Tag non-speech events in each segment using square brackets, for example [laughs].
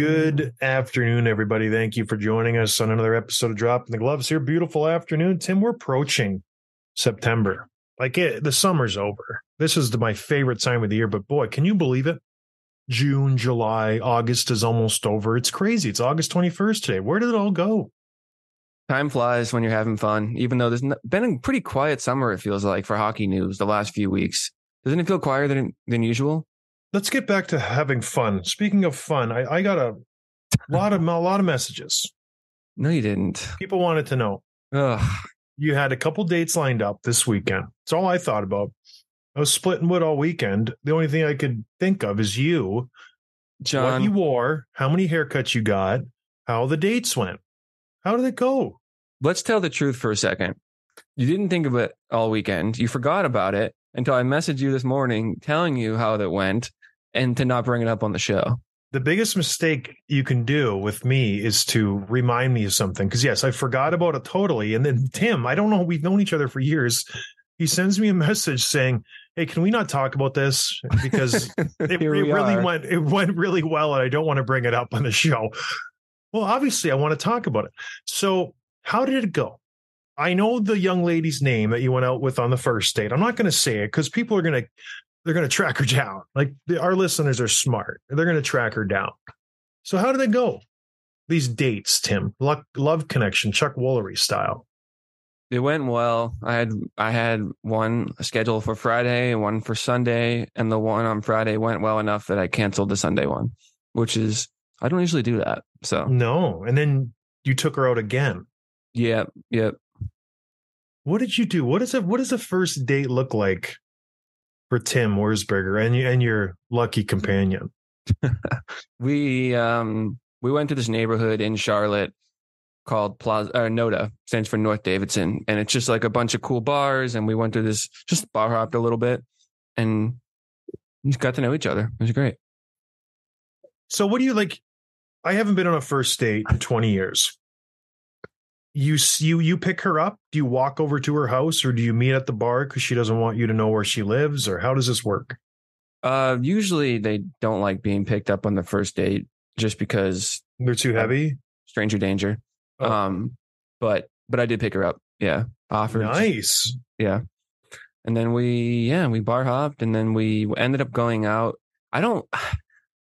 Good afternoon, everybody. Thank you for joining us on another episode of Dropping the Gloves here. Beautiful afternoon. Tim, we're approaching September. Like it, the summer's over. This is the, my favorite time of the year, but boy, can you believe it? June, July, August is almost over. It's crazy. It's August 21st today. Where did it all go? Time flies when you're having fun, even though there's been a pretty quiet summer, it feels like, for hockey news the last few weeks. Doesn't it feel quieter than, than usual? Let's get back to having fun. Speaking of fun, I, I got a lot of [laughs] a lot of messages. No, you didn't. People wanted to know Ugh. you had a couple dates lined up this weekend. It's all I thought about. I was splitting wood all weekend. The only thing I could think of is you, John. what you wore, how many haircuts you got, how the dates went. How did it go? let's tell the truth for a second. You didn't think of it all weekend. You forgot about it until I messaged you this morning telling you how that went and to not bring it up on the show. The biggest mistake you can do with me is to remind me of something. Because yes, I forgot about it totally. And then Tim, I don't know, we've known each other for years. He sends me a message saying, Hey, can we not talk about this? Because [laughs] it, it we really are. went it went really well, and I don't want to bring it up on the show. Well, obviously, I want to talk about it. So, how did it go? I know the young lady's name that you went out with on the first date. I'm not going to say it because people are going to they're going to track her down. Like the, our listeners are smart; they're going to track her down. So, how did it go? These dates, Tim, Luck, love connection, Chuck Woolery style. It went well. I had I had one scheduled for Friday and one for Sunday, and the one on Friday went well enough that I canceled the Sunday one, which is I don't usually do that. So No, and then you took her out again. yeah, yeah. What did you do? What is it? What does a first date look like for Tim Wurzberger and you, and your lucky companion? [laughs] We um we went to this neighborhood in Charlotte called Plaza uh, Noda, stands for North Davidson, and it's just like a bunch of cool bars. And we went to this just bar hopped a little bit, and we just got to know each other. It was great. So, what do you like? I haven't been on a first date in 20 years. You you you pick her up? Do you walk over to her house, or do you meet at the bar because she doesn't want you to know where she lives, or how does this work? Uh, usually they don't like being picked up on the first date just because They're too heavy. stranger danger. Oh. Um, but but I did pick her up. Yeah, offered. Nice. Yeah, and then we yeah we bar hopped, and then we ended up going out. I don't. [sighs]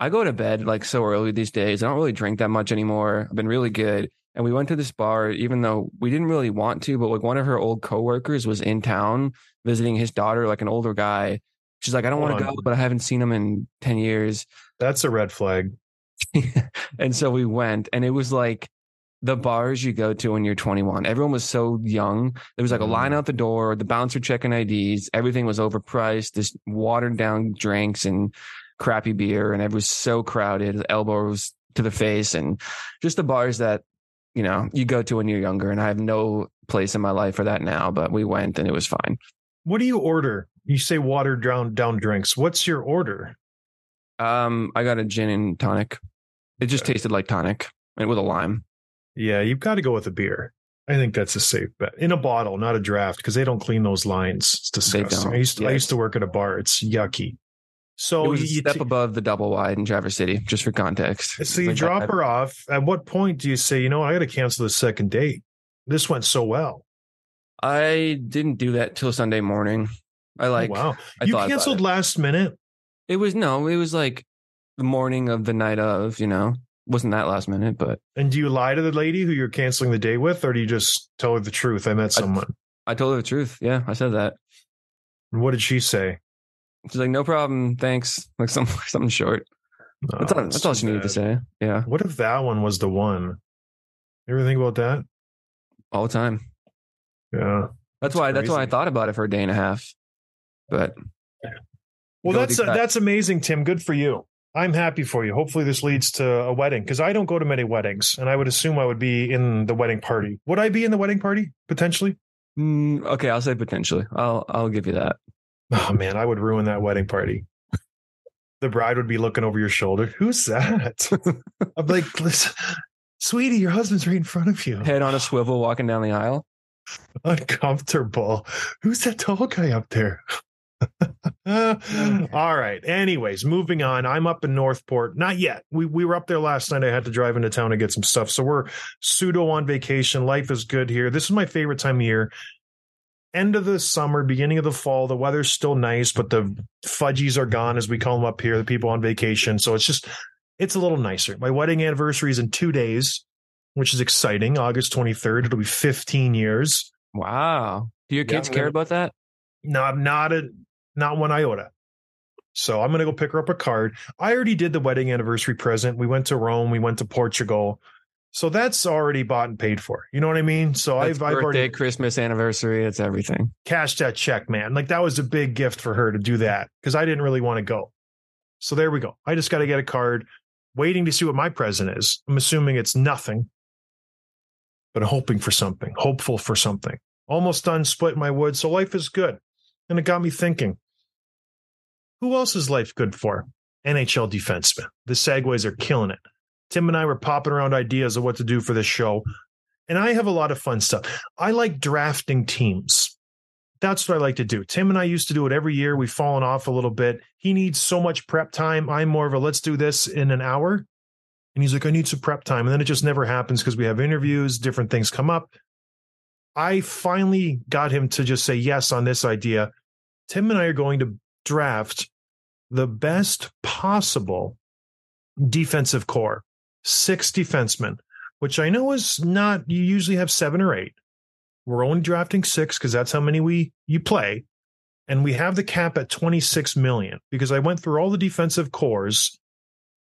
I go to bed like so early these days. I don't really drink that much anymore. I've been really good. And we went to this bar, even though we didn't really want to, but like one of her old coworkers was in town visiting his daughter, like an older guy. She's like, I don't want to go, but I haven't seen him in 10 years. That's a red flag. [laughs] and so we went, and it was like the bars you go to when you're 21. Everyone was so young. There was like a line Mm. out the door, the bouncer checking IDs, everything was overpriced, this watered down drinks and crappy beer, and it was so crowded, elbows to the face, and just the bars that you know you go to when you're younger. And I have no place in my life for that now, but we went and it was fine. What do you order? You say water down down drinks. What's your order? Um, I got a gin and tonic. It just tasted like tonic and with a lime. Yeah, you've got to go with a beer. I think that's a safe bet in a bottle, not a draft, because they don't clean those lines. It's disgusting. I used to, I used to work at a bar. It's yucky. So it was a you, step t- above the double wide in Traverse City, just for context. so you Like drop that- her off. At what point do you say, you know, I got to cancel the second date? This went so well. I didn't do that till Sunday morning. I oh, like. oh, wow. I you canceled last minute. It was no, it was like the morning of the night of. You know, wasn't that last minute, but And do you lie to the lady who you're canceling the date with, or do you just tell her the truth? I met someone. I told her the truth. Yeah, I said that. And what did she say? She's like, "No problem, thanks." [laughs] Like some [laughs] something short. Oh, That's all. That's all she needed to say. Yeah, What if that one was the one? You ever think about that? all the time. Yeah. That's, That's why. That's why I thought about it for a day and a half. But Well, that's that's amazing, Tim. Good for you. I'm happy for you. Hopefully, this leads to a wedding because I don't go to many weddings, and I would assume I would be in the wedding party. Would I be in the wedding party potentially? mm, okay, I'll say potentially. I'll I'll give you that. Oh man, I would ruin that wedding party. The bride would be looking over your shoulder. Who's that? I'm like, listen, sweetie, your husband's right in front of you. Head on a swivel, walking down the aisle. Uncomfortable. Who's that tall guy up there? [laughs] All right. Anyways, moving on. I'm up in Northport. Not yet. We we were up there last night. I had to drive into town to get some stuff. So we're pseudo on vacation. Life is good here. This is my favorite time of year. End of the summer, beginning of the fall. The weather's still nice, but the fudgies are gone, as we call them up here. The people on vacation. So it's just it's a little nicer. My wedding anniversary is in two days, which is exciting. August 23rd. It'll be 15 years. Wow. Do your kids I'm care about that? not not a not one iota. So I'm gonna go pick her up a card. I already did the wedding anniversary present. We went to Rome. We went to Portugal. So that's already bought and paid for. You know what I mean? So That's I've I've birthday, already Christmas, anniversary. It's everything. cashed that check, man. Like that was a big gift for her to do that because I didn't really want to go. So there we go. I just got to get a card, waiting to see what my present is. I'm assuming it's nothing, but hoping for something, hopeful for something. Almost done splitting my wood. So life is good. And it got me thinking who else is life good for? NHL defensemen. The Segways are killing it. Tim and I were popping around ideas of what to do for this show. And I have a lot of fun stuff. I like drafting teams. That's what I like to do. Tim and I used to do it every year. We've fallen off a little bit. He needs so much prep time. I'm more of a let's do this in an hour. And he's like, I need some prep time. And then it just never happens because we have interviews, different things come up. I finally got him to just say yes on this idea. Tim and I are going to draft the best possible defensive corps, six defensemen, which I know is not, you usually have seven or eight. We're only drafting six because that's how many we you play. And we have the cap at 26 million because I went through all the defensive cores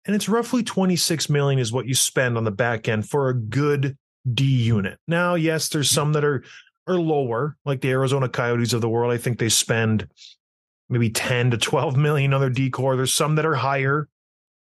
and it's roughly 26 million is what you spend on the back end for a good D unit. Now, yes, there's some that are are lower, like the Arizona Coyotes of the world. I think they spend maybe 10 to 12 million on their D core. There's some that are higher.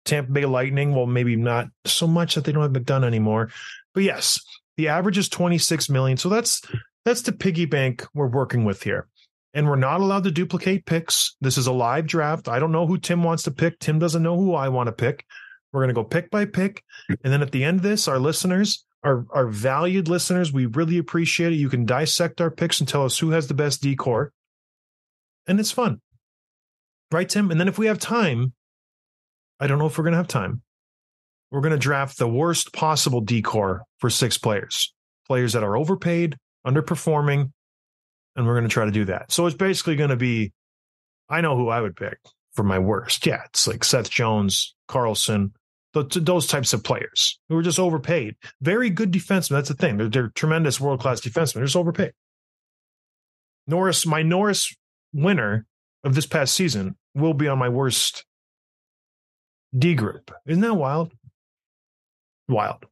Tampa Bay Lightning, well, maybe not so much that they don't have done anymore. But yes, the average is 26 million. So that's that's the piggy bank we're working with here. And we're not allowed to duplicate picks. This is a live draft. I don't know who Tim wants to pick. Tim doesn't know who I want to pick. We're going to go pick by pick. And then at the end of this, our listeners, our, our valued listeners, we really appreciate it. You can dissect our picks and tell us who has the best decor. And it's fun. Right, Tim? And then if we have time, I don't know if we're going to have time. We're going to draft the worst possible decor for six players, players that are overpaid, underperforming, and we're going to try to do that. So it's basically going to be, I know who I would pick for my worst. Yeah, it's like Seth Jones, Carlson, th- those types of players who are just overpaid. Very good defensemen. That's the thing. They're, they're tremendous world class defensemen. They're just overpaid. Norris, my Norris winner of this past season will be on my worst D group. Isn't that wild? Wild.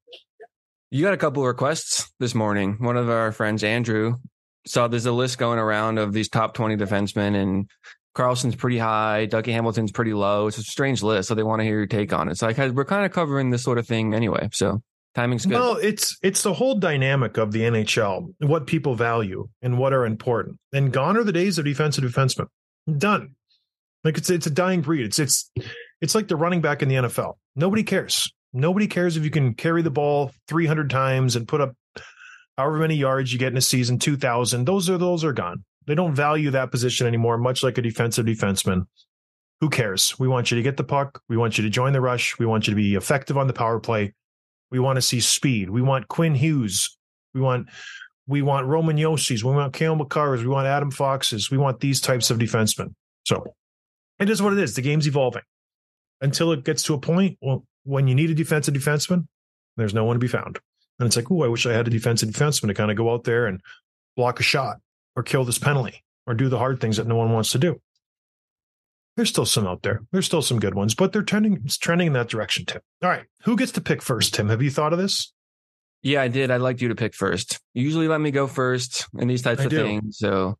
You got a couple of requests this morning. One of our friends, Andrew, saw there's a list going around of these top 20 defensemen, and Carlson's pretty high, Dougie Hamilton's pretty low. It's a strange list, so they want to hear your take on it. So I, we're kind of covering this sort of thing anyway. So timing's good. Well, it's it's the whole dynamic of the NHL, what people value and what are important. And gone are the days of defensive defensemen. Done. Like it's it's a dying breed. It's it's it's like the running back in the NFL. Nobody cares. Nobody cares if you can carry the ball 300 times and put up however many yards you get in a season, 2000. Those are those are gone. They don't value that position anymore, much like a defensive defenseman. Who cares? We want you to get the puck. We want you to join the rush. We want you to be effective on the power play. We want to see speed. We want Quinn Hughes. We want we want Roman Josi's. We want Cale Makar's. We want Adam Fox's. We want these types of defensemen. So it is what it is. The game's evolving until it gets to a point well, when you need a defensive defenseman, there's no one to be found. And it's like, oh, I wish I had a defensive defenseman to kind of go out there and block a shot or kill this penalty or do the hard things that no one wants to do. There's still some out there. There's still some good ones, but they're trending it's trending in that direction, Tim. All right. Who gets to pick first, Tim? Have you thought of this? Yeah, I did. I'd like you to pick first. You usually let me go first in these types I of do. things. So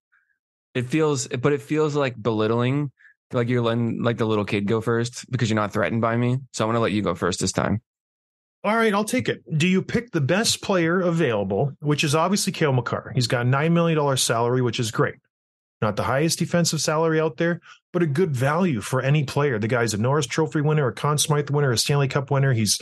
it feels, but it feels like belittling, like you're letting like the little kid go first because you're not threatened by me. So I'm going to let you go first this time. All right, I'll take it. Do you pick the best player available, which is obviously Cale Makar? He's got a $9 million salary, which is great. Not the highest defensive salary out there, but a good value for any player. The guy's a Norris Trophy winner, a Conn Smythe winner, a Stanley Cup winner. He's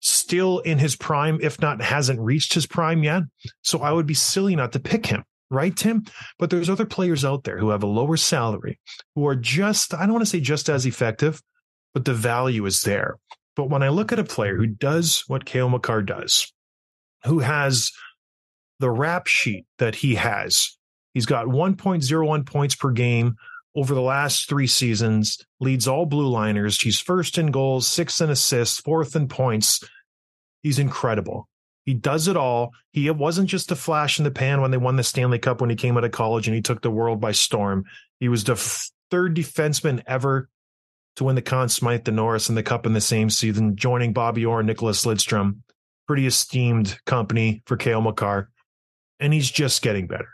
still in his prime, if not hasn't reached his prime yet. So I would be silly not to pick him, right, Tim? But there's other players out there who have a lower salary who are just, I don't want to say just as effective, but the value is there. But when I look at a player who does what Cale Makar does, who has the rap sheet that he has, he's got 1.01 points per game over the last three seasons, leads all blue liners. He's first in goals, sixth in assists, fourth in points. He's incredible. He does it all. He wasn't just a flash in the pan when they won the Stanley Cup when he came out of college and he took the world by storm. He was the third defenseman ever to win the Conn Smythe, the Norris, and the Cup in the same season, joining Bobby Orr and Nicholas Lidstrom. Pretty esteemed company for Cale Makar. And he's just getting better.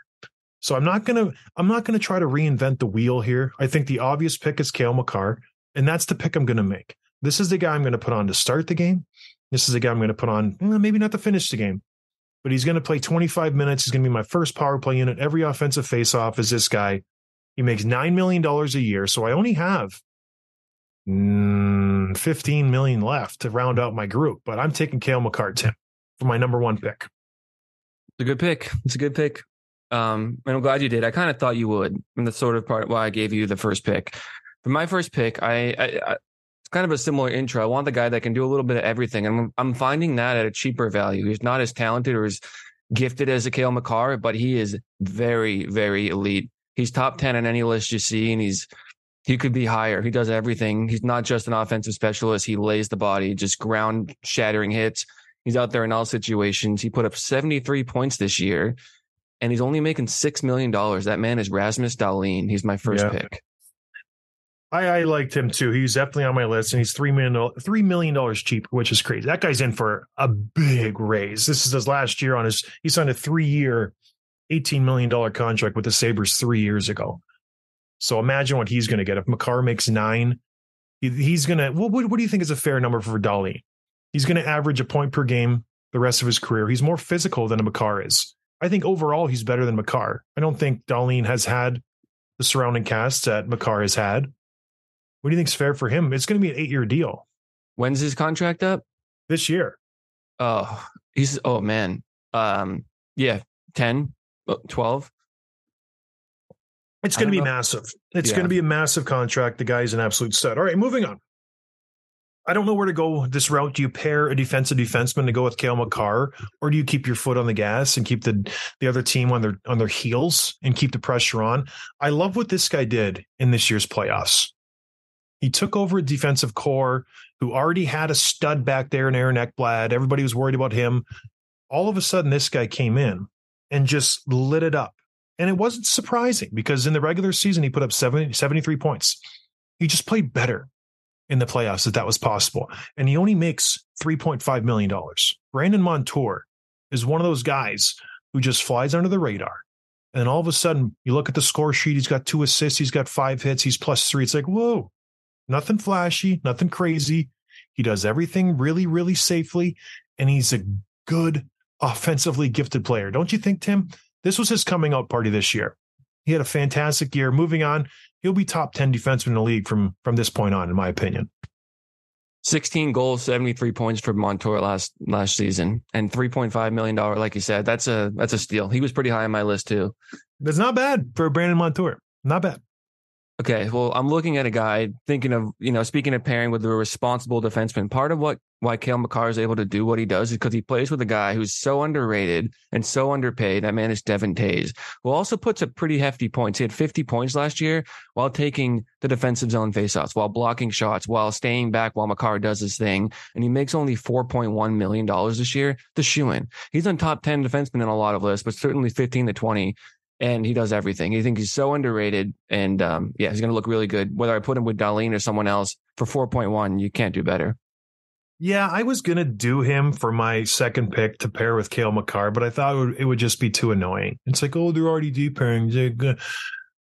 So I'm not gonna I'm not gonna try to reinvent the wheel here. I think the obvious pick is Cale Makar, and that's the pick I'm gonna make. This is the guy I'm gonna put on to start the game. This is the guy I'm gonna put on, eh, maybe not to finish the game, but he's gonna play 25 minutes. He's gonna be my first power play unit. Every offensive faceoff is this guy. He makes nine million dollars a year, so I only have mm, 15 million left to round out my group. But I'm taking Cale Makar, for my number one pick. It's a good pick. It's a good pick. Um, and I'm glad you did. I kind of thought you would, and that's sort of part why I gave you the first pick. For my first pick, I, I it's kind of a similar intro. I want the guy that can do a little bit of everything, and I'm, I'm finding that at a cheaper value. He's not as talented or as gifted as a Cale Makar, but he is very, very elite. He's top ten on any list you see, and he's he could be higher. He does everything. He's not just an offensive specialist. He lays the body, just ground shattering hits. He's out there in all situations. He put up 73 points this year and he's only making $6 million. That man is Rasmus Dahlin. He's my first Yeah. pick. I, I liked him too. He's definitely on my list, and he's three million three million dollars cheap, which is crazy. That guy's in for a big raise. This is his last year on his. He signed a three year, eighteen million dollar contract with the Sabres three years ago. So imagine what he's going to get if Makar makes nine. He, he's going to. What, what what do you think is a fair number for Dolly? He's going to average a point per game the rest of his career. He's more physical than a Makar is. I think overall he's better than Makar. I don't think Dahlin has had the surrounding cast that Makar has had. What do you think's fair for him? It's going to be an eight year deal When's his contract up? this year. Oh, he's, oh man. Um, yeah, 10, uh, 12. It's going to be know. massive. It's Yeah. going to be a massive contract. The guy's an absolute stud. All right, moving on. I don't know where to go this route. Do you pair a defensive defenseman to go with Cale Makar, or do you keep your foot on the gas and keep the the other team on their on their heels and keep the pressure on? I love what this guy did in this year's playoffs. He took over a defensive corps who already had a stud back there in Aaron Ekblad. Everybody was worried about him. All of a sudden, this guy came in and just lit it up. And it wasn't surprising because in the regular season, he put up 70, 73 points. He just played better in the playoffs if that was possible. And he only makes $3.5 million. Brandon Montour is one of those guys who just flies under the radar. And all of a sudden, you look at the score sheet, he's got two assists, he's got five hits, he's plus three. It's like, whoa, nothing flashy, nothing crazy. He does everything really, really safely. And he's a good offensively gifted player. Don't you think, Tim? This was his coming out party this year. He had a fantastic year. Moving on, he'll be top 10 defenseman in the league from from this point on, in my opinion. 16 goals, 73 points for Montour last last season, and 3.5 million dollar. Like you said, that's a that's a steal. He was pretty high on my list too. That's not bad for Brandon Montour. Not bad. Okay, well, I'm looking at a guy thinking of, you know, speaking of pairing with a responsible defenseman. Part of what why Cale Makar is able to do what he does is because he plays with a guy who's so underrated and so underpaid. That man is Devon Toews, who also puts up pretty hefty points. He had 50 points last year while taking the defensive zone faceoffs, while blocking shots, while staying back while Makar does his thing. And he makes only $4.1 million this year. The shoe in. He's on top 10 defensemen in a lot of lists, but certainly 15 to 20 and he does everything. You think he's so underrated, and um, yeah, he's going to look really good. Whether I put him with Dahlin or someone else for four point one, you can't do better. Yeah, I was gonna do him for my second pick to pair with Cale Makar, but I thought it would, it would just be too annoying. It's like, oh, they're already deep pairing.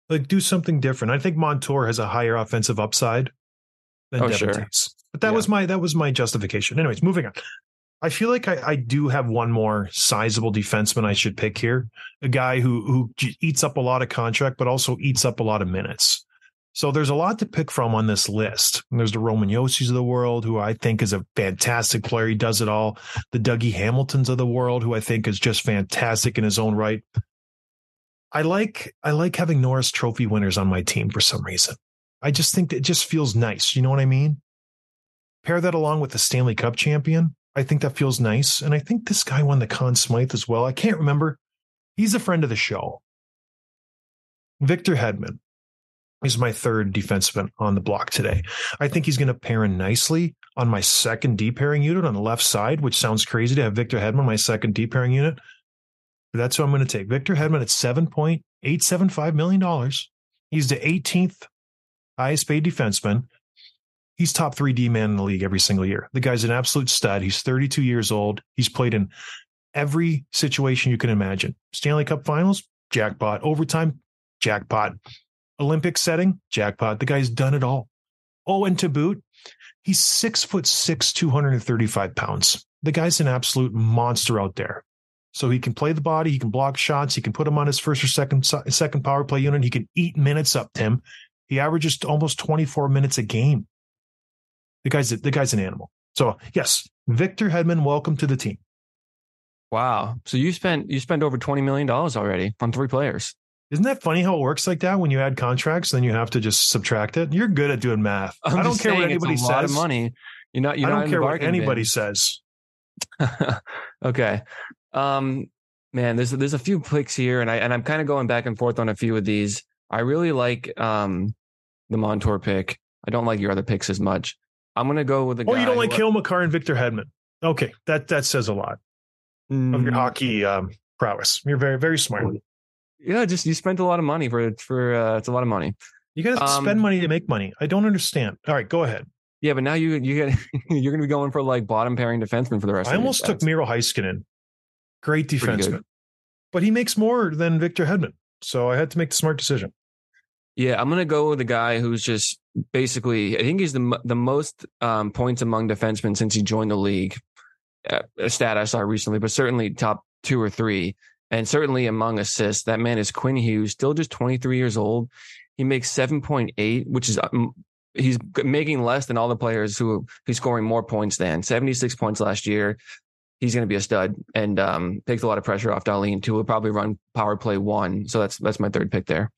Like, do something different. I think Montour has a higher offensive upside than Oh, Devon sure. But that Yeah. was my that was my justification. Anyways, moving on. I feel like I, I do have one more sizable defenseman I should pick here. A guy who who eats up a lot of contract, but also eats up a lot of minutes. So there's a lot to pick from on this list. And there's the Roman Josi's of the world, who I think is a fantastic player. He does it all. The Dougie Hamiltons of the world, who I think is just fantastic in his own right. I like I like having Norris Trophy winners on my team for some reason. I just think that it just feels nice. You know what I mean? Pair that along with the Stanley Cup champion. I think that feels nice. And I think this guy won the Conn Smythe as well. I can't remember. He's a friend of the show. Victor Hedman is my third defenseman on the block today. I think he's going to pair in nicely on my second D pairing unit on the left side, which sounds crazy to have Victor Hedman, my second D pairing unit. But that's who I'm going to take. Victor Hedman at $7.875 million. He's the 18th highest paid defenseman. He's top three D man in the league every single year. The guy's an absolute stud. He's 32 years old. He's played in every situation you can imagine. Stanley Cup finals, jackpot. Overtime, jackpot. Olympic setting, jackpot. The guy's done it all. Oh, and to boot, he's six foot six, 235 pounds. The guy's an absolute monster out there. So he can play the body, he can block shots, he can put him on his first or second second power play unit. He can eat minutes up, Tim. He averages almost 24 minutes a game. The guy's the guy's an animal. So yes, Victor Hedman, welcome to the team. Wow. So you spent you spent over twenty million dollars already on three players. Isn't that funny how it works like that when you add contracts, then you have to just subtract it? You're good at doing math. I'm I don't care what anybody a lot of says. money. You're not. You're I don't in care what anybody bin. says. [laughs] okay. Um, man, there's there's a few picks here, and I and I'm kind of going back and forth on a few of these. I really like um the Montour pick. I don't like your other picks as much. I'm gonna go with the. Oh, you don't like who- Cale Makar and Victor Hedman. Okay, that that says a lot of your Mm, hockey um, prowess. You're very very smart. Yeah, just you spent a lot of money for for uh, it's a lot of money. You got to Um, spend money to make money. I don't understand. All right, go ahead. Yeah, but now you you get [laughs] you're gonna be going for like bottom pairing defenseman for the rest. I of your almost took stats. Miro Heiskanen. Great Pretty defenseman, but he makes more than Victor Hedman. So I had to make the smart decision. Yeah, I'm gonna go with the guy who's just basically. I think he's the the most um, points among defensemen since he joined the league. Uh, a stat I saw recently, but certainly top two or three, and certainly among assists. That man is Quinn Hughes, still just 23 years old. He makes 7.8, which is um, he's making less than all the players who he's scoring more points than. 76 points last year. He's going to be a stud and um, takes a lot of pressure off Dahlin too. He'll probably run power play one, so that's that's my third pick there.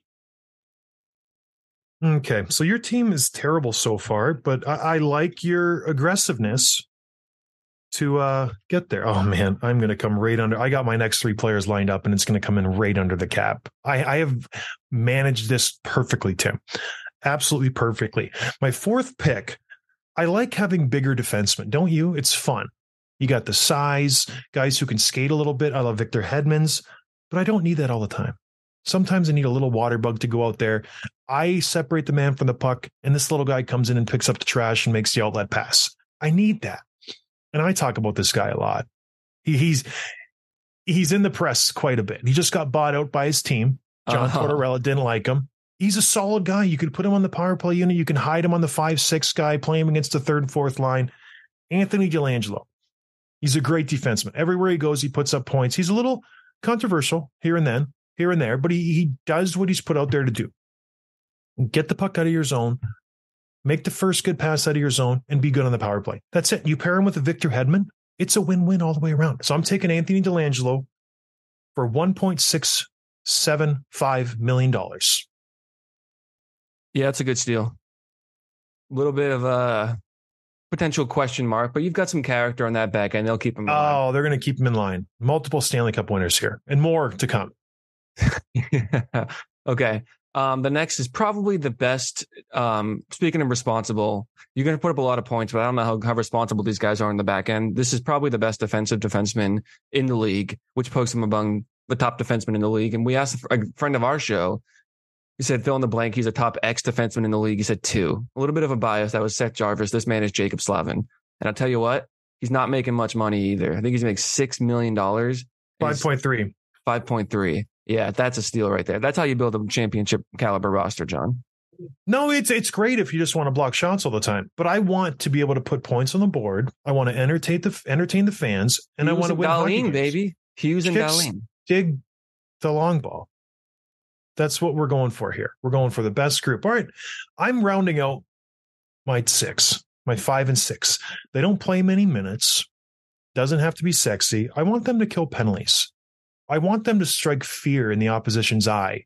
Okay, so your team is terrible so far, but I, I like your aggressiveness to uh get there. Oh man, I'm gonna come right under. I got my next three players lined up, and it's gonna come in right under the cap. I, I have managed this perfectly, Tim. Absolutely perfectly. My fourth pick, I like having bigger defensemen, don't you? It's fun. You got the size, guys who can skate a little bit. I love Victor Hedmans, but I don't need that all the time. Sometimes I need a little water bug to go out there. I separate the man from the puck, and this little guy comes in and picks up the trash and makes the outlet pass. I need that. And I talk about this guy a lot. He, he's he's in the press quite a bit. He just got bought out by his team. John Uh-huh. Tortorella didn't like him. He's a solid guy. You could put him on the power play unit. You can hide him on the five six guy, play him against the third and fourth line. Anthony DeAngelo. He's a great defenseman. Everywhere he goes, he puts up points. He's a little controversial here and then, here and there, but he he does what he's put out there to do. Get the puck out of your zone, make the first good pass out of your zone, and be good on the power play. That's it. You pair him with a Victor Hedman, it's a win-win all the way around. So I'm taking Anthony DeAngelo for $1.675 million. Yeah, it's a good steal. A little bit of a potential question mark, but you've got some character on that back end. They'll keep him. Oh, they're going to keep him in line. Multiple Stanley Cup winners here, and more to come. [laughs] okay. Um, the next is probably the best. Um, speaking of responsible, you're going to put up a lot of points, but I don't know how, how responsible these guys are in the back end. This is probably the best defensive defenseman in the league, which pokes him among the top defensemen in the league. And we asked a friend of our show, he said, fill in the blank. He's a top X defenseman in the league. He said two. A little bit of a bias. That was Seth Jarvis. This man is Jaccob Slavin. And I'll tell you what, he's not making much money either. I think he's making $6 million. Five point three. 5.3. Yeah, that's a steal right there. That's how you build a championship caliber roster, John. No, it's it's great if you just want to block shots all the time. But I want to be able to put points on the board. I want to entertain the entertain the fans, and Hughes I want to win. games. baby. Hughes and. Dahlin. dig the long ball. That's what we're going for here. We're going for the best group. All right. I'm rounding out my six, my five and six. They don't play many minutes. Doesn't have to be sexy. I want them to kill penalties. I want them to strike fear in the opposition's eye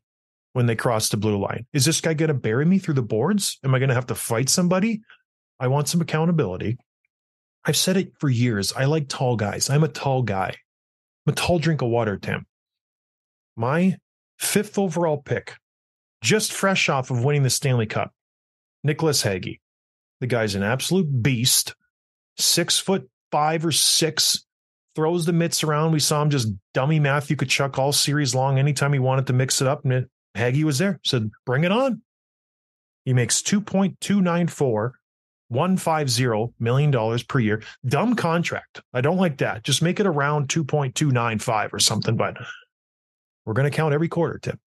when they cross the blue line. Is this guy going to bury me through the boards? Am I going to have to fight somebody? I want some accountability. I've said it for years. I like tall guys. I'm a tall guy. I'm a tall drink of water, Tim my fifth overall pick, just fresh off of winning the Stanley Cup, Nicolas Hague. The guy's an absolute beast, six foot five or six, throws the mitts around. We saw him just dummy Matthew Tkachuk all series long. Anytime he wanted to mix it up, and Hague was there, said, bring it on. He makes 2.294. $150 million per year. Dumb contract. I don't like that. Just make it around 2.295 or something, but we're going to count every quarter, Tip.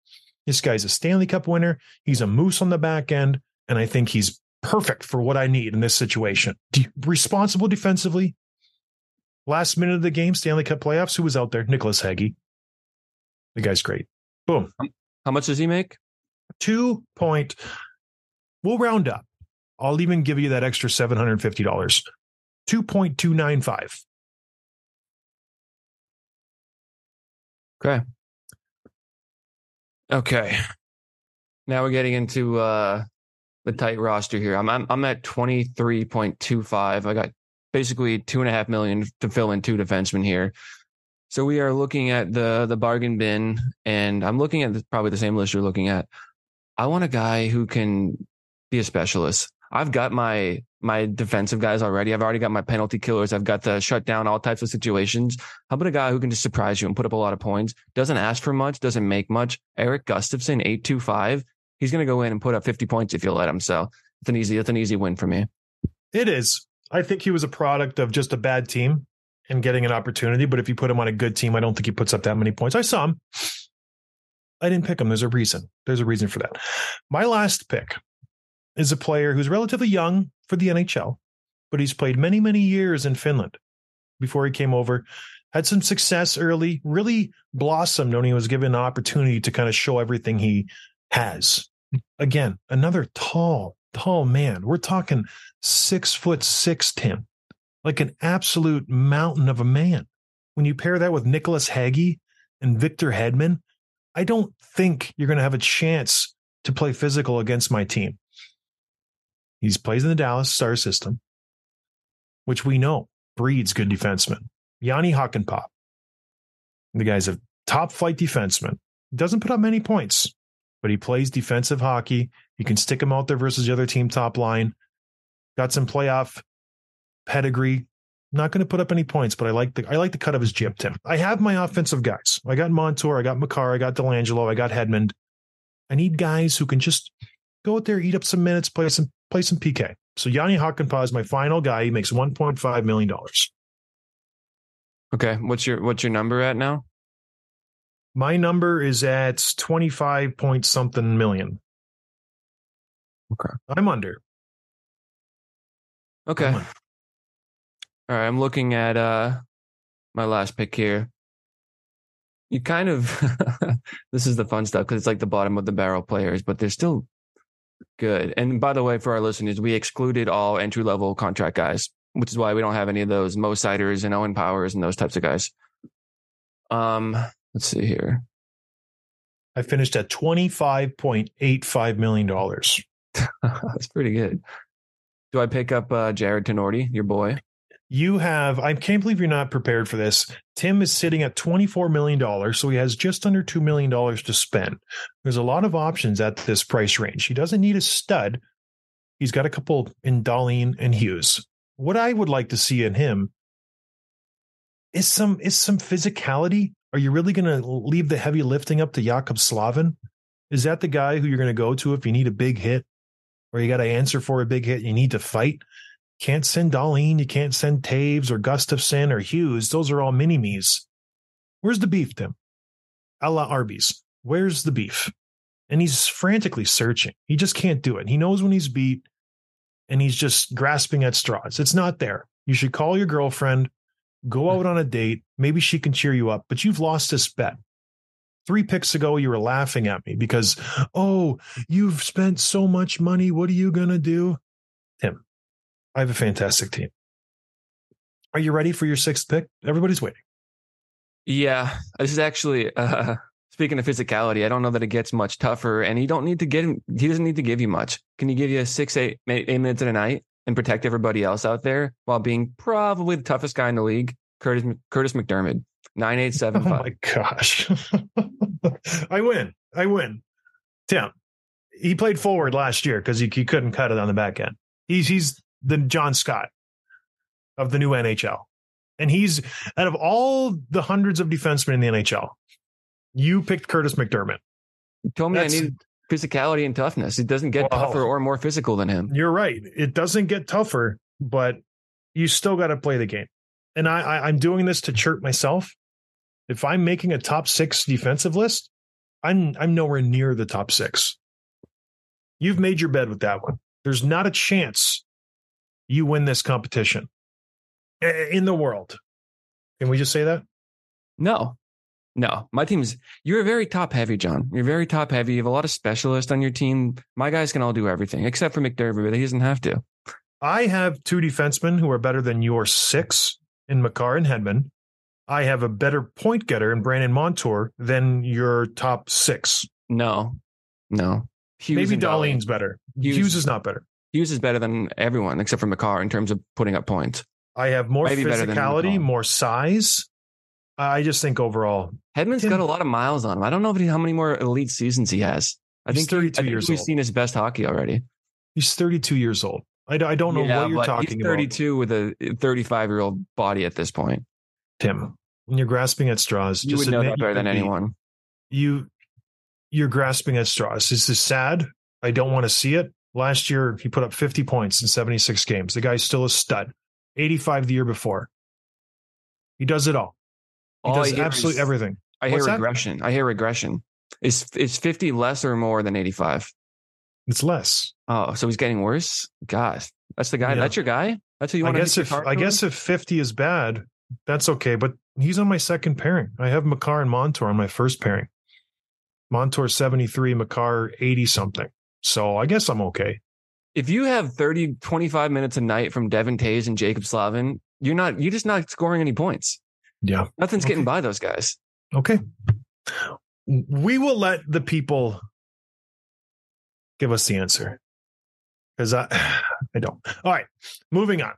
This guy's a Stanley Cup winner. He's a moose on the back end, and I think he's perfect for what I need in this situation. De- responsible defensively. Last minute of the game, Stanley Cup playoffs. Who was out there? Nicolas Hague. The guy's great. Boom. How much does he make? Two point. We'll round up. I'll even give you that extra seven hundred fifty dollars. Two point two nine five. Okay. Okay. Now we're getting into uh the tight roster here. I'm I'm, I'm at twenty three point two five. I got basically two and a half million to fill in two defensemen here. So we are looking at the the bargain bin, and I'm looking at the, probably the same list you're looking at. I want a guy who can be a specialist. I've got my my defensive guys already. I've already got my penalty killers. I've got the shut down all types of situations. How about a guy who can just surprise you and put up a lot of points? Doesn't ask for much, doesn't make much. Erik Gustafsson, eight two five. He's gonna go in and put up fifty points if you let him. So it's an easy, it's an easy win for me. It is. I think he was a product of just a bad team and getting an opportunity. But if you put him on a good team, I don't think he puts up that many points. I saw him. I didn't pick him. There's a reason. There's a reason for that. My last pick is a player who's relatively young for the NHL, but he's played many, many years in Finland before he came over. Had some success early, really blossomed when he was given an opportunity to kind of show everything he has. Again, another tall, tall man. We're talking six foot six, Tim, like an absolute mountain of a man. When you pair that with Nicolas Hague and Victor Hedman, I don't think you're going to have a chance to play physical against my team. He plays in the Dallas Star system, which we know breeds good defensemen. Jani Hakanpää. The guy's a top flight defenseman. Doesn't put up many points, but he plays defensive hockey. You can stick him out there versus the other team top line. Got some playoff pedigree. Not going to put up any points, but I like the I like the cut of his jib, Tim. I have my offensive guys. I got Montour, I got Makar, I got DeAngelo, I got Hedman. I need guys who can just go out there, eat up some minutes, play some play some PK. So Jani Hakanpää is my final guy. He makes one point five million dollars. Okay, what's your what's your number at now? My number is at twenty five point something million. Okay. I'm under. Okay. I'm under. All right, I'm looking at uh my last pick here. You kind of [laughs] this is the fun stuff because it's like the bottom of the barrel players, but they're still good. And by the way, for our listeners, we excluded all entry level contract guys, which is why we don't have any of those Mo Seiders and Owen Powers and those types of guys. Um, let's see here. I finished at twenty five point eight five million dollars. [laughs] That's pretty good. Do I pick up uh, Jared Tenorti, your boy? You have, I can't believe you're not prepared for this. Tim is sitting at $24 million, so he has just under $2 million to spend. There's a lot of options at this price range. He doesn't need a stud. He's got a couple in Dahlin and Hughes. What I would like to see in him is some is some physicality. Are you really going to leave the heavy lifting up to Jaccob Slavin? Is that the guy who you're going to go to if you need a big hit or you got to answer for a big hit? You need to fight. Can't send Dahlin. You can't send Toews or Gustafsson or Hughes. Those are all mini me's. Where's the beef, Tim? A la Arby's. Where's the beef? And he's frantically searching. He just can't do it. He knows when he's beat and he's just grasping at straws. It's not there. You should call your girlfriend, go hmm. out on a date. Maybe she can cheer you up, but you've lost this bet. Three picks ago, you were laughing at me because, oh, you've spent so much money. What are you going to do? Tim, I have a fantastic team. Are you ready for your sixth pick? Everybody's waiting. Yeah, this is actually uh, speaking of physicality. I don't know that it gets much tougher, and he don't need to him. He doesn't need to give you much. Can he give you a six, eight, eight minutes in a night and protect everybody else out there while being probably the toughest guy in the league? Kurtis Kurtis MacDermid, nine eight seven [laughs] Oh five. my gosh. [laughs] I win. I win. Tim, he played forward last year because he, he couldn't cut it on the back end. He's he's the John Scott of the new NHL. And he's out of all the hundreds of defensemen in the NHL, you picked Kurtis MacDermid. You told me That's- I need physicality and toughness. It doesn't get Wow. tougher or more physical than him. You're right. It doesn't get tougher, but you still got to play the game. And I, I, I'm doing this to chirp myself. If I'm making a top six defensive list, I'm I'm nowhere near the top six. You've made your bed with that one. There's not a chance you win this competition in the world. Can we just say that? No, no. My team's you're very top heavy, John. You're very top heavy. You have a lot of specialists on your team. My guys can all do everything except for MacDermid, but he doesn't have to. I have two defensemen who are better than your six in Makar and Hedman. I have a better point getter in Brandon Montour than your top six. No, no. Hughes Maybe Dahlin. Dahlin's better. Hughes- Hughes. is not better. Hughes is better than everyone except for McCarr in terms of putting up points. I have more Maybe physicality, more size. I just think overall, Hedman's Tim- got a lot of miles on him. I don't know if he, how many more elite seasons he has. I think he- 32 I think years we've old. seen his best hockey already. he's 32 years old. I, don't- I don't know Yeah, what you're talking he's about, 32 with a 35 year old body at this point. Tim. When you're grasping at straws, you just would know that better than anyone. You, you're grasping at straws. This is sad. I don't want to see it. Last year, he put up 50 points in 76 games. The guy's still a stud. 85 the year before. He does it all. He All does absolutely is- everything. I hear What's that? regression. I hear regression. Is is 50 less or more than 85? It's less. Oh, so he's getting worse? God. That's the guy. Yeah. That's your guy? That's who you I want guess to if I guess if 50 is bad, that's okay. But he's on my second pairing. I have Makar and Montour on my first pairing. Montour 73, Makar 80 something. So I guess I'm okay. if you have 30, 25 minutes a night from Devon Toews and Jaccob Slavin, you're not you're just not scoring any points. Yeah. Nothing's Okay. getting by those guys. Okay. We will let the people give us the answer. Because I [sighs] I don't. All right. Moving on.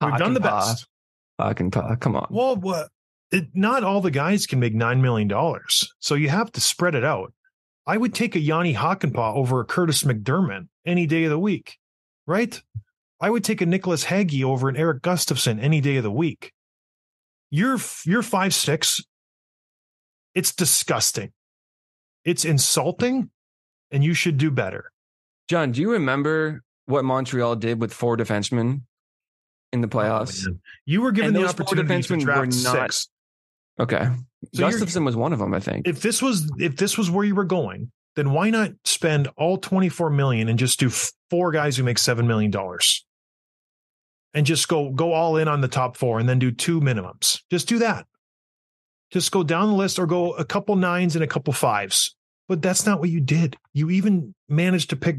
We've Hawk done the paw. best. Paw. Come on. Well, what? It, not all the guys can make nine million dollars, so you have to spread it out. I would take a Jani Hakanpää over a Kurtis MacDermid any day of the week, right? I would take a Nicolas Hague over an Erik Gustafsson any day of the week. You're you're five six. It's disgusting. It's insulting, and you should do better. John, do you remember what Montreal did with four defensemen in the oh, playoffs? Oh. You were given And the those four opportunity to defensemen draft not- six. okay. So Gustafsson was one of them, I think. if this was if this was where you were going, then why not spend all 24 million and just do four guys who make 7 million dollars? And just go go all in on the top 4 and then do two minimums. Just do that. Just go down the list or go a couple nines and a couple fives. But that's not what you did. You even managed to pick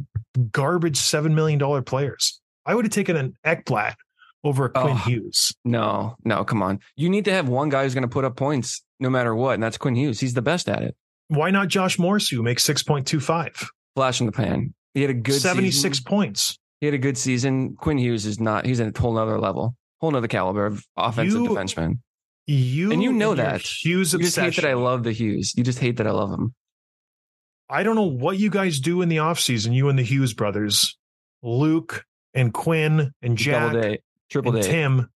garbage 7 million dollar players. I would have taken an Ekblad over a Quinn Oh. Hughes. No, no, come on. You need to have one guy who's going to put up points no matter what, and that's Quinn Hughes. He's the best at it. Why not Josh Morris who makes 6.25? Flash in the pan. He had a good 76 season. points. He had a good season. Quinn Hughes is not. He's at a whole nother level, whole nother caliber of offensive You- defenseman. You And you know that. Hughes You just hate obsession. that I love the Hughes. You just hate that I love him. I don't know what you guys do in the offseason, you and the Hughes brothers, Luke and Quinn and Jack Double day, triple and day. Tim.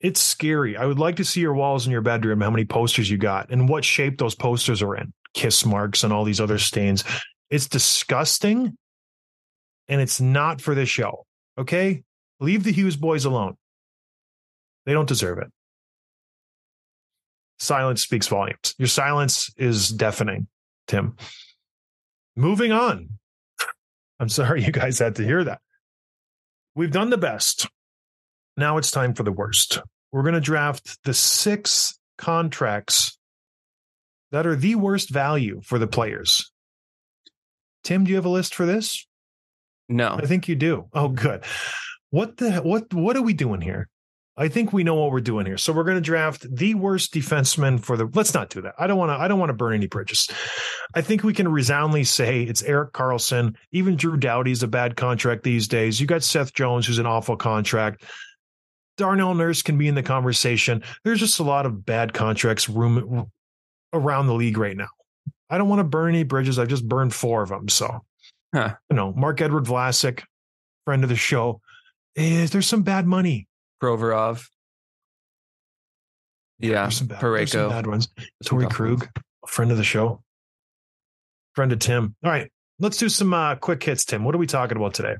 It's scary. I would like to see your walls in your bedroom, how many posters you got and what shape those posters are in. Kiss marks and all these other stains. It's disgusting. And it's not for this show. Okay? Leave the Hughes boys alone. They don't deserve it. Silence speaks volumes. Your silence is deafening, Tim. Moving on. I'm sorry you guys had to hear that. We've done the best. Now it's time for the worst. We're going to draft the six contracts that are the worst value for the players. Tim, do you have a list for this? No, I think you do. Oh, good. What the what what are we doing here? I think we know what we're doing here. So we're going to draft the worst defenseman for the. Let's not do that. I don't want to. I don't want to burn any bridges. I think we can resoundly say it's Erik Karlsson. Even Drew Doughty's a bad contract these days. You got Seth Jones, who's an awful contract. Darnell Nurse can be in the conversation. There's just a lot of bad contracts room around the league right now. I don't want to burn any bridges. I've just burned four of them. So, Huh. you know, Marc-Edouard Vlasic, friend of the show. Is there's some bad money? Provorov. Yeah, there's some bad, there's some bad ones. Torey Krug, friend of the show, friend of Tim. All right, let's do some uh, quick hits. Tim, what are we talking about today?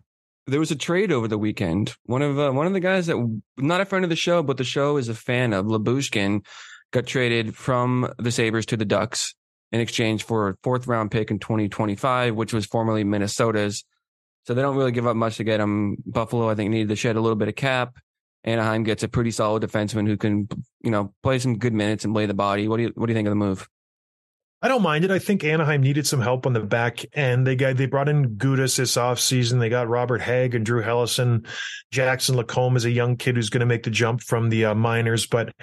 There was a trade over the weekend. One of uh, one of the guys that not a friend of the show, but the show is a fan of Lyubushkin, got traded from the Sabres to the Ducks in exchange for a fourth round pick in 2025, which was formerly Minnesota's. So they don't really give up much to get him. Buffalo, I think, needed to shed a little bit of cap. Anaheim gets a pretty solid defenseman who can, you know, play some good minutes and lay the body. What do you what do you think of the move? I don't mind it. I think Anaheim needed some help on the back end. They got they brought in Gudas this offseason. They got Robert Hagg and Drew Helleson. Jackson Lacombe is a young kid who's going to make the jump from the uh, minors. But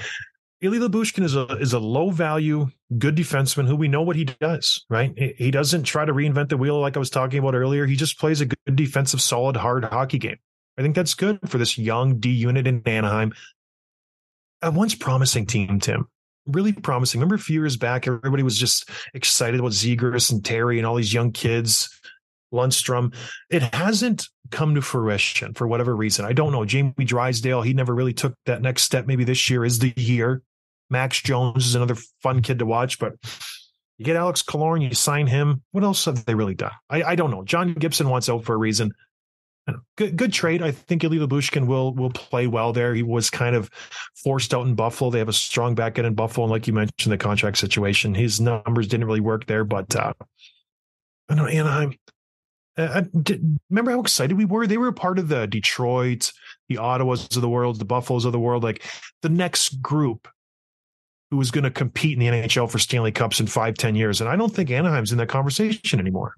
Ilya Lyubushkin is a is a low value, good defenseman who we know what he does. Right? He doesn't try to reinvent the wheel like I was talking about earlier. He just plays a good defensive, solid, hard hockey game. I think that's good for this young D unit in Anaheim. A once promising team, Tim really promising. Remember a few years back, everybody was just excited about Zegras and Terry and all these young kids, Lundestrom. It hasn't come to fruition for whatever reason. I don't know. Jamie Drysdale, he never really took that next step. Maybe this year is the year. Max Jones is another fun kid to watch, but you get Alex Killorn, you sign him. What else have they really done? I, I don't know. John Gibson wants out for a reason. Good, good trade. I think Ilya Lyubushkin will will play well there. He was kind of forced out in Buffalo. They have a strong back end in Buffalo, and like you mentioned, the contract situation. His numbers didn't really work there, but uh, I don't know Anaheim. Uh, did, remember how excited we were? They were a part of the Detroit, the Ottawas of the world, the Buffaloes of the world, like the next group who was going to compete in the NHL for Stanley Cups in five, ten years. And I don't think Anaheim's in that conversation anymore.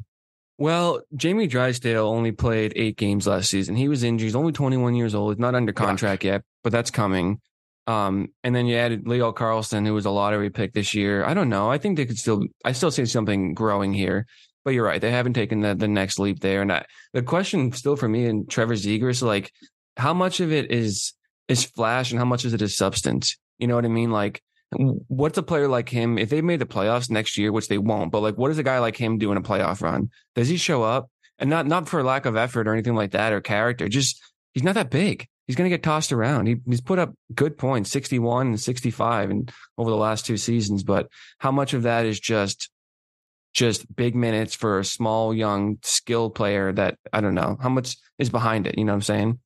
Well, Jamie Drysdale only played eight games last season. He was injured. He's only 21 years old. He's not under contract yet, but that's coming. Um, and then you added Leo Carlsson, who was a lottery pick this year. I don't know. I think they could still, I still see something growing here. But you're right. They haven't taken the, the next leap there. And I, the question still for me and Trevor Zegras, is like, how much of it is is flash and how much of it is substance? You know what I mean? Like, what's a player like him if they made the playoffs next year, which they won't? But like, what does a guy like him do in a playoff run? Does he show up? And not not for lack of effort or anything like that or character. Just he's not that big. He's going to get tossed around. He, he's put up good points, 61 and 65 and over the last two seasons. But how much of that is just just big minutes for a small, young, skilled player that I don't know how much is behind it. You know what I'm saying?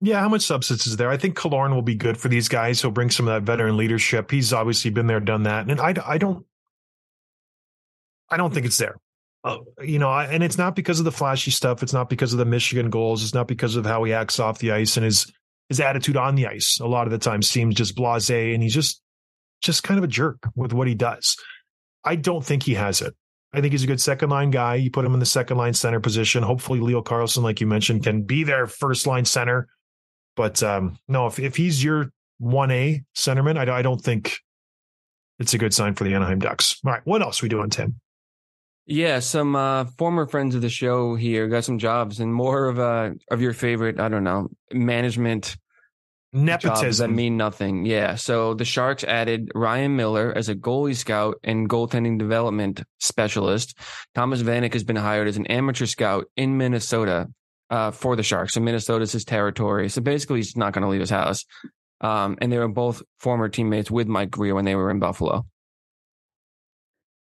Yeah, how much substance is there? I think Killorn will be good for these guys. He'll bring some of that veteran leadership. He's obviously been there, done that, and I, I don't, I don't think it's there. Uh, you know, I, and it's not because of the flashy stuff. It's not because of the Michigan goals. It's not because of how he acts off the ice and his his attitude on the ice. A lot of the time seems just blasé, and he's just just kind of a jerk with what he does. I don't think he has it. I think he's a good second line guy. You put him in the second line center position. Hopefully, Leo Carlsson, like you mentioned, can be their first line center. But um, no, if, if he's your 1A centerman, I, I don't think it's a good sign for the Anaheim Ducks. All right. What else we doing, Tim? Yeah, some uh, former friends of the show here got some jobs and more of uh, of your favorite, I don't know, management jobs that Nepotism. mean nothing. Yeah. So the Sharks added Ryan Miller as a goalie scout and goaltending development specialist. Thomas Vanek has been hired as an amateur scout in Minnesota uh, for the Sharks. So Minnesota's his territory. So basically, he's not going to leave his house. Um, and they were both former teammates with Mike Grier when they were in Buffalo.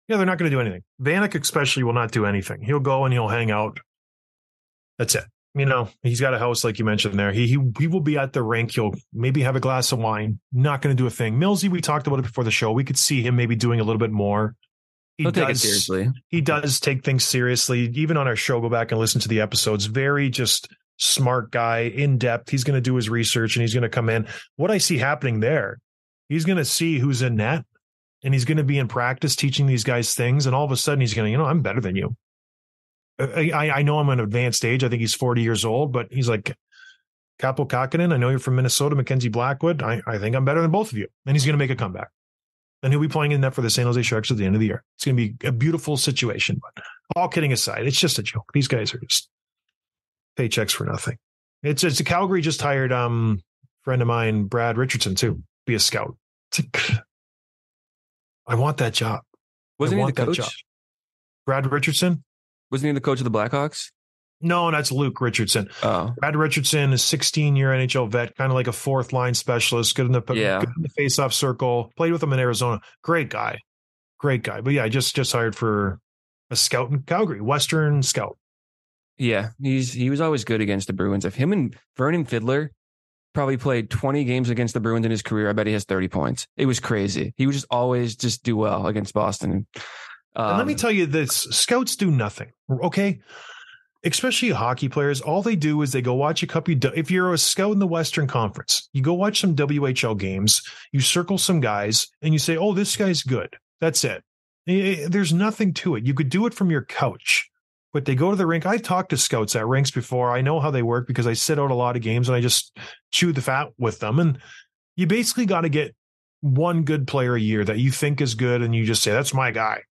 Yeah, they're not going to do anything. Vanek especially will not do anything. He'll go and he'll hang out. That's it. You know, he's got a house like you mentioned there. He he he will be at the rink. He'll maybe have a glass of wine. Not going to do a thing. Millsy, we talked about it before the show. We could see him maybe doing a little bit more. He He'll does- seriously. He does take things seriously. Even on our show, go back and listen to the episodes. Very just smart guy, in depth. He's going to do his research and he's going to come in. What I see happening there, he's going to see who's in net and he's going to be in practice teaching these guys things. And all of a sudden, he's going to, you know, I'm better than you. I, I I know I'm an advanced age. I think he's 40 years old, but he's like, Kaapo Kähkönen, I know you're from Minnesota, Mackenzie Blackwood. I, I think I'm better than both of you. And he's going to make a comeback. And he'll be playing in that for the San Jose Sharks at the end of the year. It's going to be a beautiful situation. But all kidding aside, it's just a joke. These guys are just paychecks for nothing. It's it's Calgary just hired um friend of mine, Brad Richardson, too, be a scout. It's like, [sighs] I want that job. Wasn't he the coach? job. Brad Richardson? Wasn't he the coach of the Blackhawks? No, that's Luke Richardson. Oh, Brad Richardson is 16 year NHL vet, kind of like a fourth line specialist, good in the Yeah. good in the face off circle. Played with him in Arizona. Great guy, great guy. But yeah, just just hired for a scout in Calgary, Western scout. yeah. He's he was always good against the Bruins. If him and Vernon Fiddler probably played 20 games against the Bruins in his career, I bet he has 30 points. It was crazy. He would just always just do well against Boston. and let me Um, tell you this: scouts do nothing. Okay. Especially hockey players, all they do is they go watch a couple. If you're a scout in the Western Conference, you go watch some WHL games, you circle some guys, and you say, "Oh, this guy's good." That's it. There's nothing to it. You could do it from your couch, but they go to the rink. I've talked to scouts at rinks before. I know how they work because I sit out a lot of games and I just chew the fat with them. And you basically got to get one good player a year that you think is good, and you just say, "That's my guy."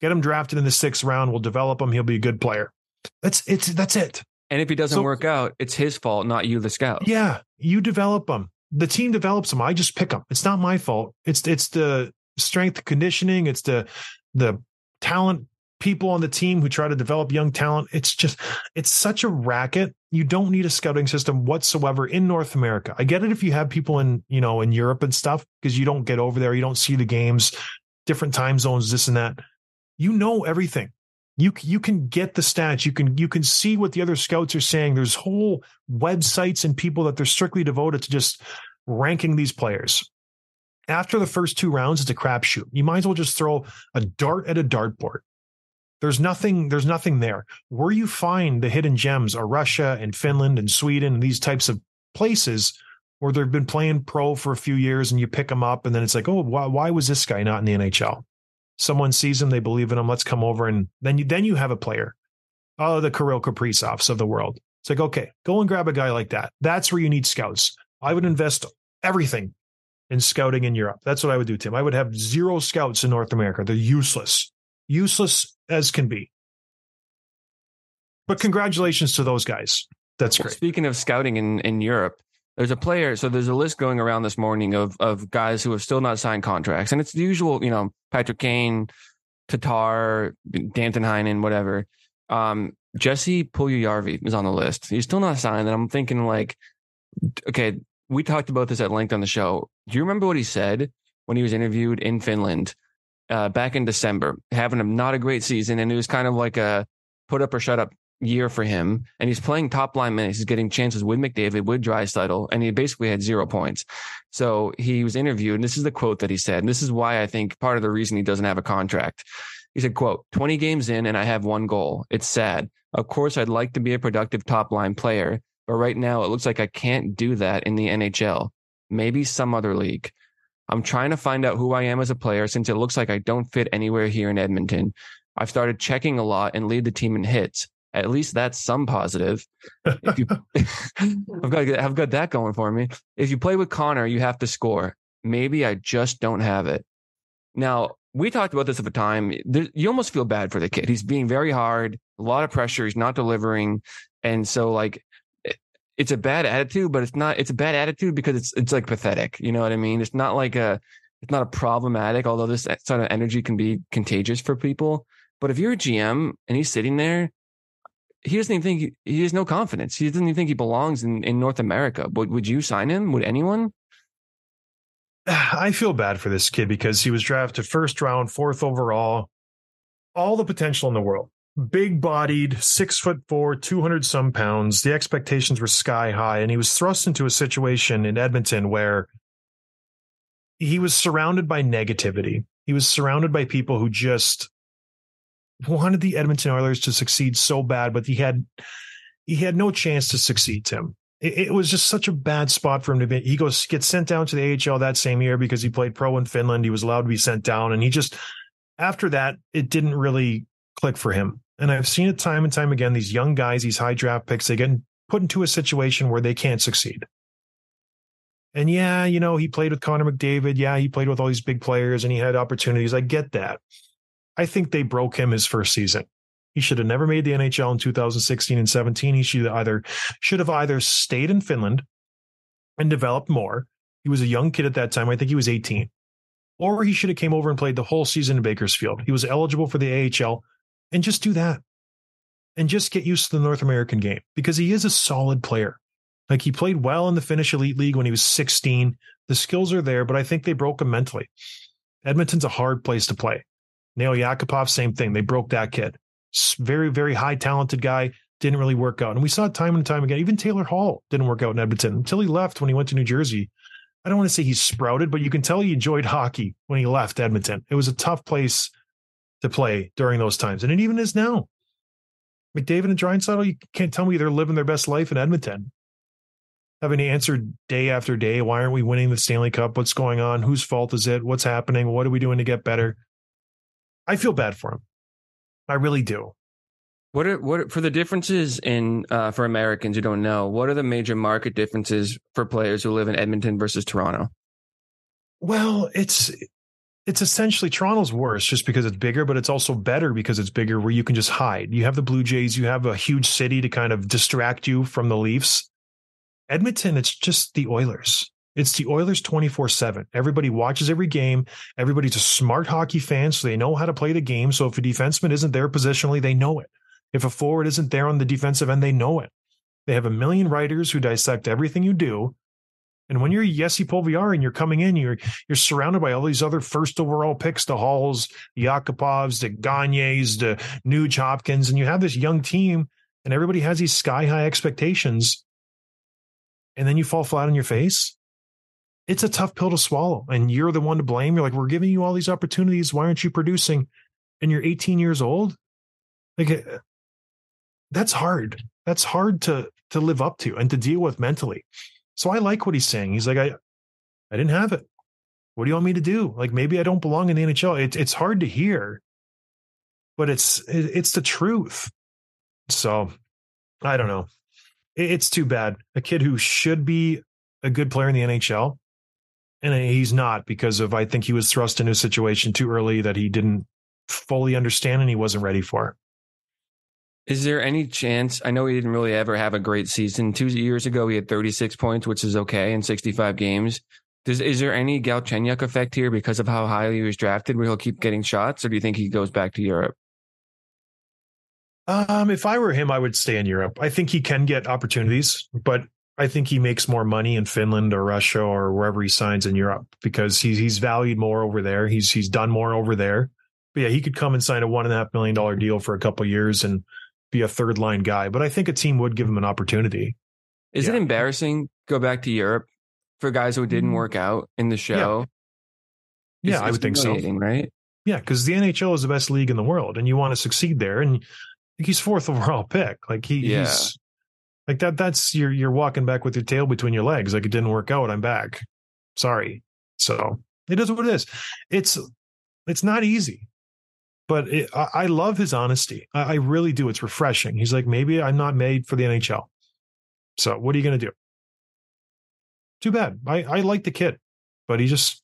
Get him drafted in the sixth round. We'll develop him. He'll be a good player. That's it's that's it. and if he doesn't So- work out, it's his fault, not you, the scout. Yeah, you develop them. The team develops them. I just pick them. It's not my fault. It's it's the strength conditioning. It's the the talent people on the team who try to develop young talent. It's just it's such a racket. You don't need a scouting system whatsoever in North America. I get it if you have people in you know in Europe and stuff because you don't get over there. You don't see the games, different time zones, this and that. You know everything. You you can get the stats. You can you can see what the other scouts are saying. There's whole websites and people that they're strictly devoted to just ranking these players. After the first two rounds, it's a crapshoot. You might as well just throw a dart at a dartboard. There's nothing. There's nothing there. Where you find the hidden gems are Russia and Finland and Sweden and these types of places where they've been playing pro for a few years, and you pick them up, and then it's like, oh, why, why was this guy not in the NHL? Someone sees him, they believe in him. Let's come over, and then you then you have a player. Oh, the Kirill Kaprizovs of the world. It's like, okay, go and grab a guy like that. That's where you need scouts. I would invest everything in scouting in Europe. That's what I would do, Tim. I would have zero scouts in North America. They're useless, useless as can be. But congratulations to those guys. That's Well, great. Speaking of scouting in, in Europe, there's a player. So there's a list going around this morning of of guys who have still not signed contracts, and it's the usual, you know, Patrick Kane, Tatar, Danton Heinen, whatever. Um, Jesse Puljujärvi is on the list. He's still not signed, and I'm thinking like, okay, we talked about this at length on the show. Do you remember what he said when he was interviewed in Finland uh, back in December, having a not a great season, and it was kind of like a put up or shut up year for him, and he's playing top line minutes. He's getting chances with McDavid, with Draisaitl, and he basically had zero points. So he was interviewed, and this is the quote that he said, and this is why I think part of the reason he doesn't have a contract. He said, "quote 20 games in, and I have one goal. It's sad. Of course, I'd like to be a productive top line player, but right now it looks like I can't do that in the NHL. Maybe some other league." I'm trying to find out who I am as a player since it looks like I don't fit anywhere here in Edmonton. I've started checking a lot and lead the team in hits. At least that's some positive. If you, [laughs] [laughs] I've got I've got that going for me. If you play with Connor, you have to score. Maybe I just don't have it. Now, we talked about this at the time. There, you almost feel bad for the kid. He's being very hard, a lot of pressure. He's not delivering, and so like it- it's a bad attitude, but it's not. It's a bad attitude because it's it's like pathetic. You know what I mean? It's not like a it's not a problematic. Although this sort of energy can be contagious for people. But if you're a GM and he's sitting there, he doesn't even think he, he has no confidence. He doesn't even think he belongs in, in North America. Would would you sign him? Would anyone? [sighs] I feel bad for this kid because he was drafted first round, fourth overall, all the potential in the world. Big bodied, six foot four, 200 some pounds. The expectations were sky high. And he was thrust into a situation in Edmonton where he was surrounded by negativity. He was surrounded by people who just wanted the Edmonton Oilers to succeed so bad, but he had he had no chance to succeed, Tim it, it was just such a bad spot for him to be. He goes gets sent down to the AHL that same year because he played pro in Finland. He was allowed to be sent down, and he just after that it didn't really click for him. And I've seen it time and time again. These young guys, these high draft picks, they get put into a situation where they can't succeed. And yeah, you know, he played with Connor McDavid. Yeah, he played with all these big players and he had opportunities. I get that. I think they broke him his first season. He should have never made the NHL in 2016 and 17. He should either should have either stayed in Finland and developed more. He was a young kid at that time. I think he was 18. Or he should have came over and played the whole season in Bakersfield. He was eligible for the AHL and just do that. And just get used to the North American game because he is a solid player. Like he played well in the Finnish Elite League when he was 16. The skills are there, but I think they broke him mentally. Edmonton's a hard place to play. Nail Yakupov, same thing. They broke that kid very, very high talented guy. Didn't really work out. And we saw it time and time again. Even Taylor Hall didn't work out in Edmonton until he left when he went to New Jersey. I don't want to say he sprouted, but you can tell he enjoyed hockey when he left Edmonton. It was a tough place to play during those times. And it even is now. McDavid and Draisaitl, you can't tell me they're living their best life in Edmonton. Having to answer day after day, why aren't we winning the Stanley Cup? What's going on? Whose fault is it? What's happening? What are we doing to get better? I feel bad for him. I really do. What are what are, for the differences in uh, for Americans who don't know? What are the major market differences for players who live in Edmonton versus Toronto? Well, it's it's essentially Toronto's worse just because it's bigger, but it's also better because it's bigger where you can just hide. You have the Blue Jays, you have a huge city to kind of distract you from the Leafs. Edmonton, it's just the Oilers. It's the Oilers 24 7. Everybody watches every game. Everybody's a smart hockey fan, so they know how to play the game. So if a defenseman isn't there positionally, they know it. If a forward isn't there on the defensive end, they know it. They have a million writers who dissect everything you do. And when you're Jesse Puljujärvi and you're coming in, you're you're surrounded by all these other first overall picks, the Halls, the Yakupovs, the Gagnes, the Nuge Hopkins, and you have this young team, and everybody has these sky high expectations. And then you fall flat on your face it's a tough pill to swallow. And you're the one to blame. You're like, we're giving you all these opportunities. Why aren't you producing? And you're 18 years old. Like uh, that's hard. That's hard to to live up to and to deal with mentally. So I like what he's saying. He's like, I I didn't have it. What do you want me to do? Like maybe I don't belong in the NHL. It's it's hard to hear, but it's it, it's the truth. So I don't know. It, it's too bad. A kid who should be a good player in the NHL and he's not because of I think he was thrust into a situation too early that he didn't fully understand and he wasn't ready for. Is there any chance? I know he didn't really ever have a great season. Two years ago, he had 36 points, which is okay in 65 games. Does, is there any Galchenyuk effect here because of how highly he was drafted where he'll keep getting shots, or do you think he goes back to Europe? Um, if I were him, I would stay in Europe. I think he can get opportunities, but I think he makes more money in Finland or Russia or wherever he signs in Europe because he's he's valued more over there. He's he's done more over there. But yeah, he could come and sign a one and a half million dollar deal for a couple years and be a third line guy. But I think a team would give him an opportunity. Is Yeah. it embarrassing go back to Europe for guys who didn't work out in the show? Yeah, It's- I would think so. Right? Yeah, because the NHL is the best league in the world, and you want to succeed there. And he's fourth overall pick. Like he, Yeah. he's like that. That's you're you're walking back with your tail between your legs. Like it didn't work out. I'm back. Sorry. So it is what it is. It's it's not easy, but it, I, I love his honesty. I, I really do. It's refreshing. He's like, maybe I'm not made for the NHL. So what are you going to do? Too bad. I I like the kid, but he just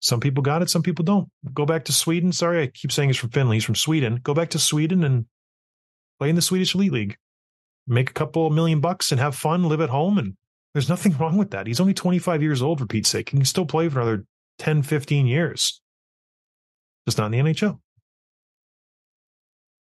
Some people got it, some people don't. Go back to Sweden. Sorry, I keep saying he's from Finland. He's from Sweden. Go back to Sweden and play in the Swedish Elite League. Make a couple million bucks and have fun, live at home. And there's nothing [laughs] wrong with that. He's only 25 years old, for Pete's sake. He can still play for another 10, 15 years. Just not in the NHL.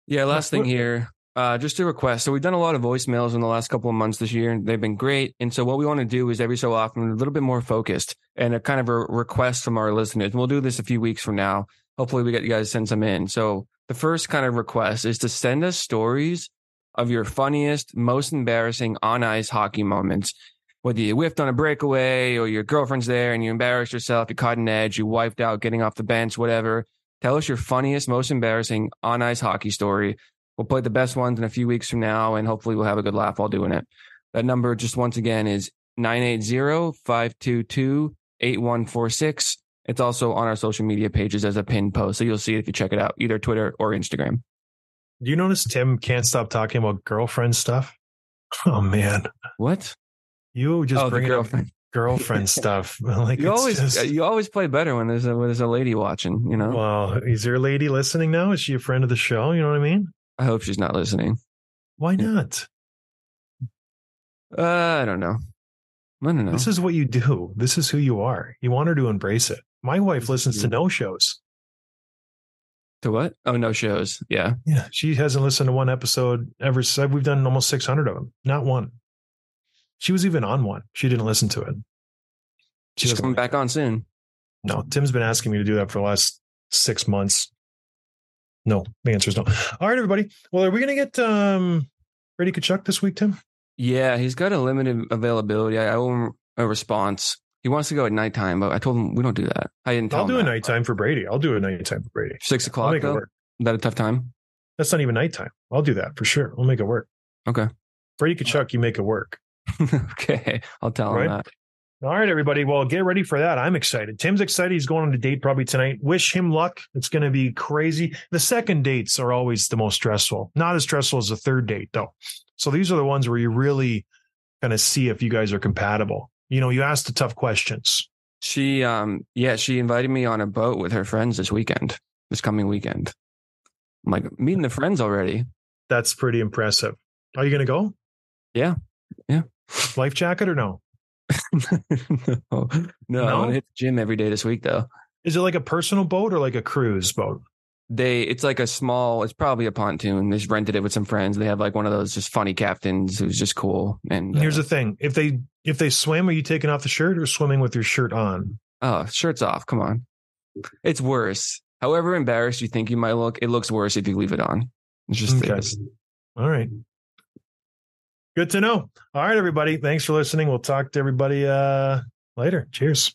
Yeah, last thing here. Uh, just a request. So we've done a lot of voicemails in the last couple of months this year, and they've been great. And so what we want to do is every so often a little bit more focused and a kind of a request from our listeners. And we'll do this a few weeks from now. Hopefully we get you guys to send some in. So the first kind of request is to send us stories of your funniest, most embarrassing on ice hockey moments. Whether you whiffed on a breakaway or your girlfriend's there and you embarrassed yourself, you caught an edge, you wiped out getting off the bench, whatever. Tell us your funniest, most embarrassing on ice hockey story. We'll play the best ones in a few weeks from now, and hopefully we'll have a good laugh while doing it. That number, just once again, is 980 522 8146. It's also on our social media pages as a pinned post. So you'll see it if you check it out, either Twitter or Instagram. Do you notice Tim can't stop talking about girlfriend stuff? [laughs] Oh, man. What? You just oh, bring up girlfriend. [laughs] girlfriend stuff. [laughs] Like You always just- you always play better when there's a when there's a lady watching. You know. Well, is there a lady listening now? Is she a friend of the show? You know what I mean? I hope she's not listening. Why not? Uh, I don't know. I don't know. This is what you do. This is who you are. You want her to embrace it. My wife listens to no shows. What? Oh, no shows. Yeah. Yeah, she hasn't listened to one episode ever since we've done almost 600 of them. Not one. She was even on one. She didn't listen to it. She She's coming back on soon. No, Tim's been asking me to do that for the last six months. No, the answer is no. [laughs] All right, everybody. Well, are we going to get um Brady Tkachuk this week, Tim? Yeah, he's got a limited availability. I, I owe him a response. He wants to go at nighttime, but I told him we don't do that. I didn't tell I'll do a that. nighttime for Brady. I'll do a nighttime for Brady. Six I'll o'clock. make it work. Is that a tough time? That's not even nighttime. I'll do that for sure. I'll make it work. Okay. Brady Tkachuk, you make it work. [laughs] okay, I'll tell him that. All right, everybody. Well, get ready for that. I'm excited. Tim's excited. He's going on a date probably tonight. Wish him luck. It's going to be crazy. The second dates are always the most stressful. Not as stressful as the third date, though. So these are the ones where you really kind of see if you guys are compatible. You know, you ask the tough questions. She, um, yeah, she invited me on a boat with her friends this weekend, this coming weekend. I'm like meeting the friends already. That's pretty impressive. Are you going to go? Yeah. Yeah. Life jacket or no? [laughs] no, no, I'm No? gonna hit the gym every day this week though. Is it like a personal boat or like a cruise boat? They, it's like a small, it's probably a pontoon. They just rented it with some friends. They have like one of those just funny captains who's just cool. And Here's uh, the thing: if they if they swim, are you taking off the shirt or swimming with your shirt on? oh, shirts off. Come on, it's worse. However embarrassed you think you might look, it looks worse if you leave it on. It's just Okay. is. All right. Good to know. All right, everybody. Thanks for listening. We'll talk to everybody uh, later. Cheers.